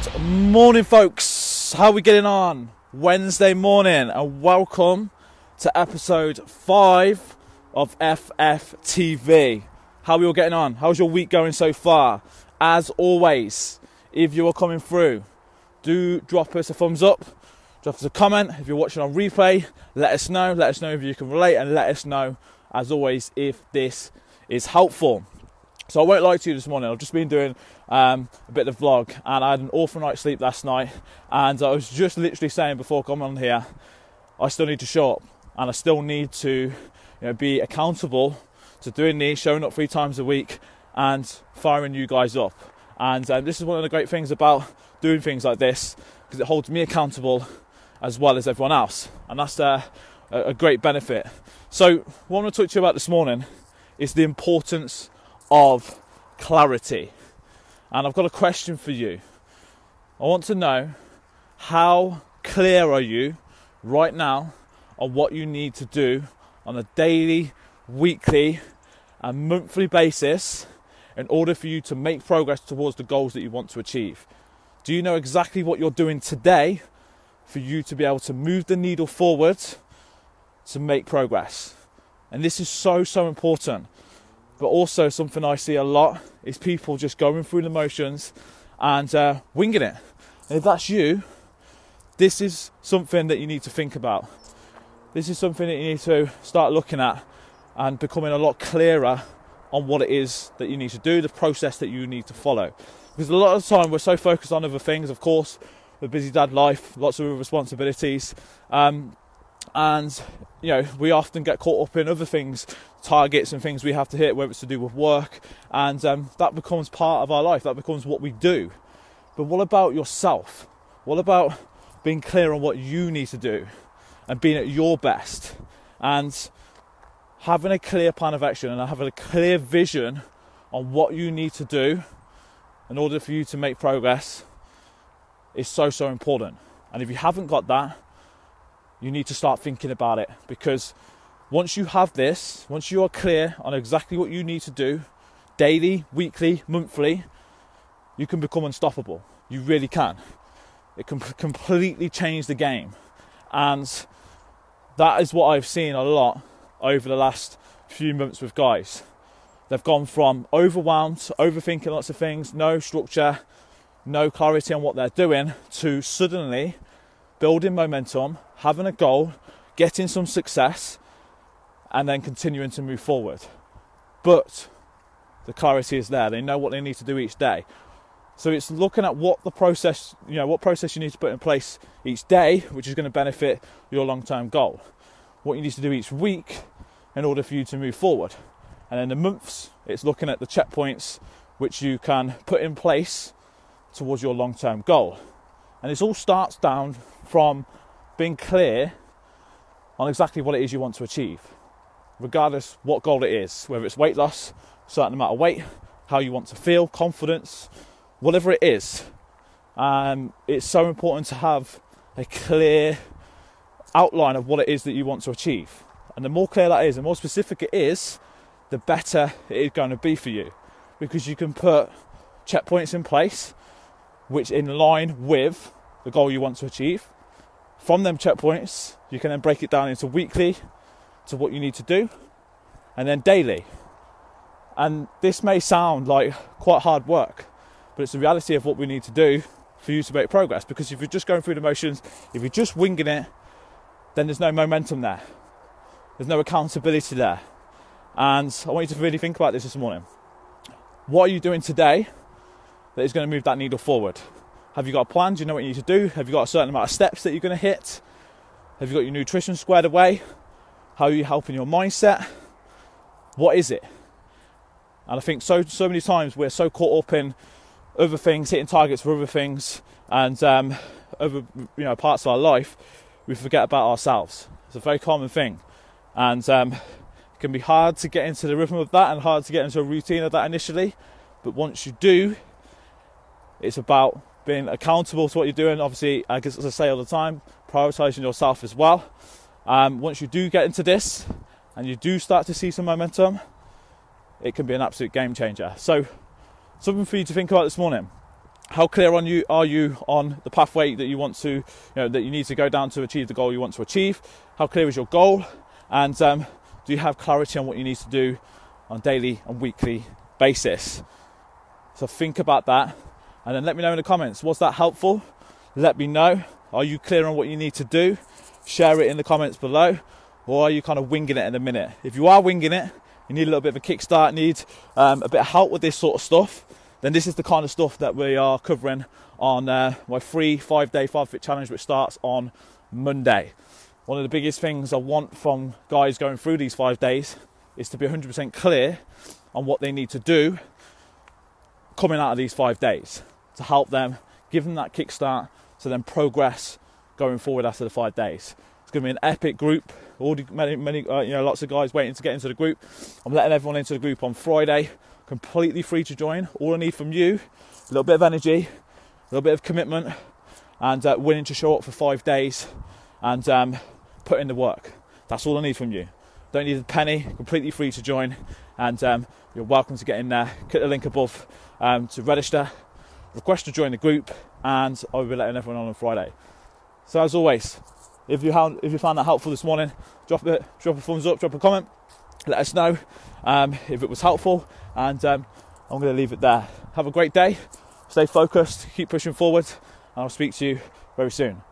Good morning, folks. How are we getting on? Wednesday morning, and welcome to episode five of FFTV. How are we all getting on? How's your week going so far? As always, if you are coming through, do drop us a thumbs up, drop us a comment. If you're watching on replay, let us know. Let us know if you can relate, and let us know, as always, if this is helpful. So I won't lie to you this morning. I've just been doing um, a bit of vlog, and I had an awful night's sleep last night. And I was just literally saying before coming on here, I still need to show up, and I still need to, you know, be accountable to doing these, showing up three times a week, and firing you guys up. And um, this is one of the great things about doing things like this, because it holds me accountable as well as everyone else, and that's uh, a great benefit. So, what I want to talk to you about this morning is the importance of clarity. And I've got a question for you. I want to know how clear are you right now on what you need to do on a daily, weekly, and monthly basis in order for you to make progress towards the goals that you want to achieve? Do you know exactly what you're doing today for you to be able to move the needle forward to make progress? And this is so, so important but also something I see a lot is people just going through the motions and uh, winging it. And if that's you, this is something that you need to think about. This is something that you need to start looking at and becoming a lot clearer on what it is that you need to do, the process that you need to follow. Because a lot of the time we're so focused on other things, of course, the busy dad life, lots of responsibilities, um, and you know we often get caught up in other things targets and things we have to hit whether it's to do with work. And um, that becomes part of our life. That becomes what we do. But what about yourself? What about being clear on what you need to do and being at your best? And having a clear plan of action and having a clear vision on what you need to do in order for you to make progress is so so important. And if you haven't got that you need to start thinking about it because once you have this, once you are clear on exactly what you need to do daily, weekly, monthly, you can become unstoppable. You really can. It can completely change the game. And that is what I've seen a lot over the last few months with guys. They've gone from overwhelmed, overthinking lots of things, no structure, no clarity on what they're doing, to suddenly building momentum, having a goal, getting some success, and then continuing to move forward. But the clarity is there. They know what they need to do each day. So it's looking at what the process, you know, what process you need to put in place each day, which is going to benefit your long-term goal. What you need to do each week in order for you to move forward. And in the months, it's looking at the checkpoints which you can put in place towards your long-term goal. And this all starts down from being clear on exactly what it is you want to achieve, regardless what goal it is, whether it's weight loss, certain amount of weight, how you want to feel, confidence, whatever it is. Um, it's so important to have a clear outline of what it is that you want to achieve. And the more clear that is, the more specific it is, the better it is going to be for you. Because you can put checkpoints in place which in line with the goal you want to achieve. From them checkpoints, you can then break it down into weekly to what you need to do, and then daily. And this may sound like quite hard work, but it's the reality of what we need to do for you to make progress. Because if you're just going through the motions, if you're just winging it, then there's no momentum there, there's no accountability there. And I want you to really think about this this morning. What are you doing today that is going to move that needle forward? Have you got a plan? Do you know what you need to do? Have you got a certain amount of steps that you're going to hit? Have you got your nutrition squared away? How are you helping your mindset? What is it? And I think so so many times we're so caught up in other things, hitting targets for other things, and um, other you know parts of our life, we forget about ourselves. It's a very common thing, and um, it can be hard to get into the rhythm of that and hard to get into a routine of that initially. But once you do, it's about being accountable to what you're doing. Obviously, I guess as I say all the time, prioritizing yourself as well. Um, once you do get into this and you do start to see some momentum, it can be an absolute game changer. So, something for you to think about this morning. how clear on you are you on the pathway that you want to, you know, that you need to go down to achieve the goal you want to achieve? How clear is your goal? And um, do you have clarity on what you need to do on daily and weekly basis? So think about that, and then let me know in the comments. Was that helpful? Let me know. Are you clear on what you need to do? Share it in the comments below, or are you kind of winging it in a minute? If you are winging it, you need a little bit of a kickstart, need um, a bit of help with this sort of stuff then this is the kind of stuff that we are covering on uh, my free five day five fit challenge, which starts on Monday. One of the biggest things I want from guys going through these five days is to be 100% clear on what they need to do coming out of these five days to help them, give them that kickstart to then progress going forward after the five days. It's going to be an epic group. Already many, many, uh, you know, lots of guys waiting to get into the group. I'm letting everyone into the group on Friday completely free to join. All I need from you, a little bit of energy, a little bit of commitment, and uh, willing to show up for five days and um, put in the work. That's all I need from you. Don't need a penny, completely free to join, and um, you're welcome to get in there. Click the link above um, to register, request to join the group, and I will be letting everyone on on Friday. So, as always, if you, have, if you found that helpful this morning, drop it, drop a thumbs up, drop a comment, let us know um, if it was helpful, and um, I'm going to leave it there. Have a great day, stay focused, keep pushing forward, and I'll speak to you very soon.